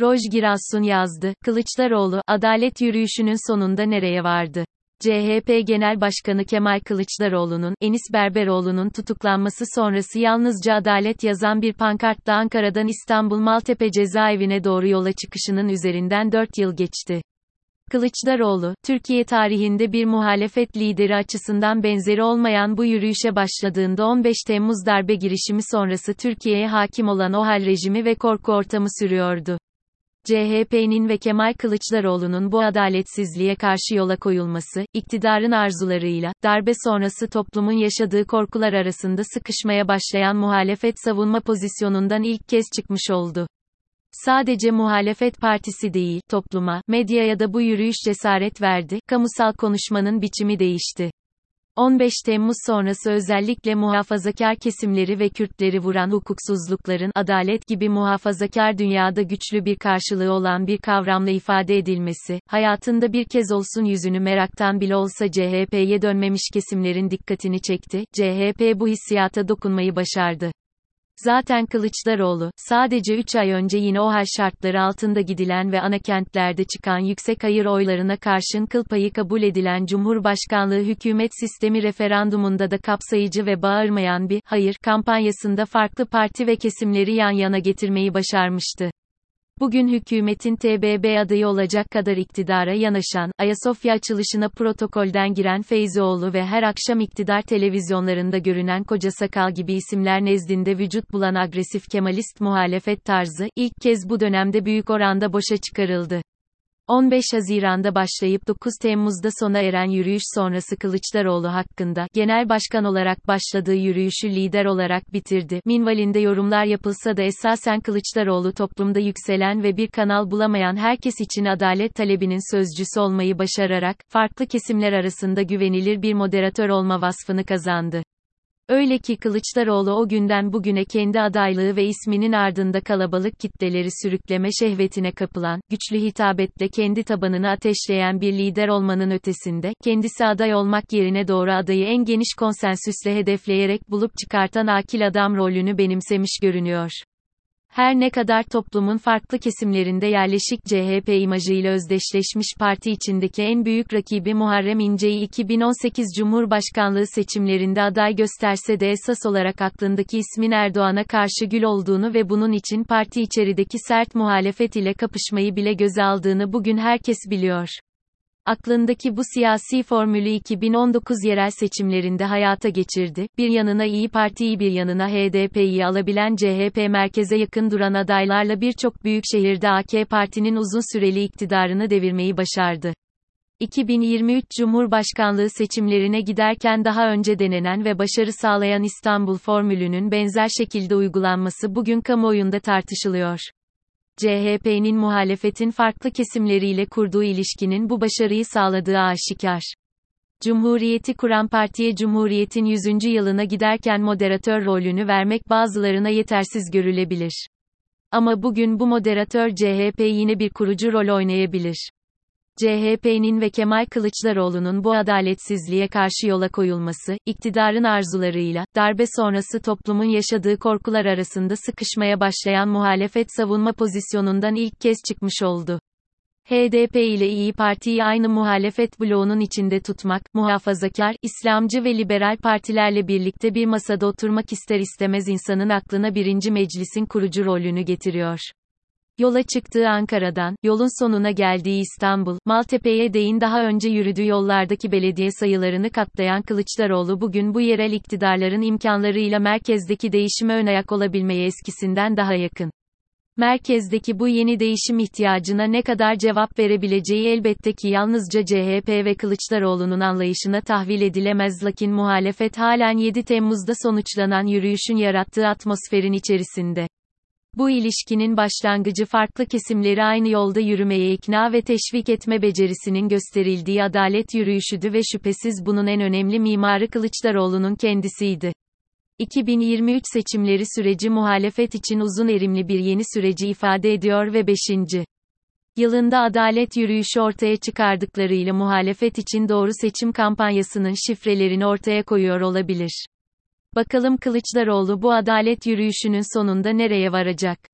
Roj Girassun yazdı, Kılıçdaroğlu, adalet yürüyüşünün sonunda nereye vardı? CHP Genel Başkanı Kemal Kılıçdaroğlu'nun, Enis Berberoğlu'nun tutuklanması sonrası yalnızca adalet yazan bir pankartla Ankara'dan İstanbul Maltepe cezaevine doğru yola çıkışının üzerinden 4 yıl geçti. Kılıçdaroğlu, Türkiye tarihinde bir muhalefet lideri açısından benzeri olmayan bu yürüyüşe başladığında 15 Temmuz darbe girişimi sonrası Türkiye'ye hakim olan OHAL rejimi ve korku ortamı sürüyordu. CHP'nin ve Kemal Kılıçdaroğlu'nun bu adaletsizliğe karşı yola koyulması, iktidarın arzularıyla, darbe sonrası toplumun yaşadığı korkular arasında sıkışmaya başlayan muhalefet savunma pozisyonundan ilk kez çıkmış oldu. Sadece muhalefet partisi değil, topluma, medyaya da bu yürüyüş cesaret verdi, kamusal konuşmanın biçimi değişti. 15 Temmuz sonrası özellikle muhafazakar kesimleri ve Kürtleri vuran hukuksuzlukların adalet gibi muhafazakar dünyada güçlü bir karşılığı olan bir kavramla ifade edilmesi, hayatında bir kez olsun yüzünü meraktan bile olsa CHP'ye dönmemiş kesimlerin dikkatini çekti. CHP bu hissiyata dokunmayı başardı. Zaten Kılıçdaroğlu, sadece 3 ay önce yine o hal şartları altında gidilen ve ana kentlerde çıkan yüksek hayır oylarına karşın kıl payı kabul edilen Cumhurbaşkanlığı hükümet sistemi referandumunda da kapsayıcı ve bağırmayan bir hayır kampanyasında farklı parti ve kesimleri yan yana getirmeyi başarmıştı. Bugün hükümetin TBB adayı olacak kadar iktidara yanaşan, Ayasofya açılışına protokolden giren Feyzioğlu ve her akşam iktidar televizyonlarında görünen Koca Sakal gibi isimler nezdinde vücut bulan agresif Kemalist muhalefet tarzı, ilk kez bu dönemde büyük oranda boşa çıkarıldı. 15 Haziran'da başlayıp 9 Temmuz'da sona eren yürüyüş sonrası Kılıçdaroğlu hakkında, genel başkan olarak başladığı yürüyüşü lider olarak bitirdi. Minvalinde yorumlar yapılsa da esasen Kılıçdaroğlu toplumda yükselen ve bir kanal bulamayan herkes için adalet talebinin sözcüsü olmayı başararak, farklı kesimler arasında güvenilir bir moderatör olma vasfını kazandı. Öyle ki Kılıçdaroğlu o günden bugüne kendi adaylığı ve isminin ardında kalabalık kitleleri sürükleme şehvetine kapılan, güçlü hitabetle kendi tabanını ateşleyen bir lider olmanın ötesinde, kendisi aday olmak yerine doğru adayı en geniş konsensüsle hedefleyerek bulup çıkartan akil adam rolünü benimsemiş görünüyor. Her ne kadar toplumun farklı kesimlerinde yerleşik CHP imajıyla özdeşleşmiş parti içindeki en büyük rakibi Muharrem İnce'yi 2018 Cumhurbaşkanlığı seçimlerinde aday gösterse de esas olarak aklındaki ismin Erdoğan'a karşı gül olduğunu ve bunun için parti içerideki sert muhalefet ile kapışmayı bile göze aldığını bugün herkes biliyor. Aklındaki bu siyasi formülü 2019 yerel seçimlerinde hayata geçirdi. Bir yanına İyi Parti'yi bir yanına HDP'yi alabilen CHP merkeze yakın duran adaylarla birçok büyük şehirde AK Parti'nin uzun süreli iktidarını devirmeyi başardı. 2023 Cumhurbaşkanlığı seçimlerine giderken daha önce denenen ve başarı sağlayan İstanbul formülünün benzer şekilde uygulanması bugün kamuoyunda tartışılıyor. CHP'nin muhalefetin farklı kesimleriyle kurduğu ilişkinin bu başarıyı sağladığı aşikar. Cumhuriyeti kuran partiye Cumhuriyet'in 100. yılına giderken moderatör rolünü vermek bazılarına yetersiz görülebilir. Ama bugün bu moderatör CHP yine bir kurucu rol oynayabilir. CHP'nin ve Kemal Kılıçdaroğlu'nun bu adaletsizliğe karşı yola koyulması, iktidarın arzularıyla, darbe sonrası toplumun yaşadığı korkular arasında sıkışmaya başlayan muhalefet savunma pozisyonundan ilk kez çıkmış oldu. HDP ile İyi Parti'yi aynı muhalefet bloğunun içinde tutmak, muhafazakar, İslamcı ve liberal partilerle birlikte bir masada oturmak ister istemez insanın aklına birinci meclisin kurucu rolünü getiriyor. Yola çıktığı Ankara'dan, yolun sonuna geldiği İstanbul, Maltepe'ye değin daha önce yürüdüğü yollardaki belediye sayılarını katlayan Kılıçdaroğlu bugün bu yerel iktidarların imkanlarıyla merkezdeki değişime ön ayak olabilmeye eskisinden daha yakın. Merkezdeki bu yeni değişim ihtiyacına ne kadar cevap verebileceği elbette ki yalnızca CHP ve Kılıçdaroğlu'nun anlayışına tahvil edilemez lakin muhalefet halen 7 Temmuz'da sonuçlanan yürüyüşün yarattığı atmosferin içerisinde. Bu ilişkinin başlangıcı farklı kesimleri aynı yolda yürümeye ikna ve teşvik etme becerisinin gösterildiği adalet yürüyüşüdü ve şüphesiz bunun en önemli mimarı Kılıçdaroğlu'nun kendisiydi. 2023 seçimleri süreci muhalefet için uzun erimli bir yeni süreci ifade ediyor ve 5. yılında adalet yürüyüşü ortaya çıkardıklarıyla muhalefet için doğru seçim kampanyasının şifrelerini ortaya koyuyor olabilir. Bakalım Kılıçdaroğlu bu adalet yürüyüşünün sonunda nereye varacak?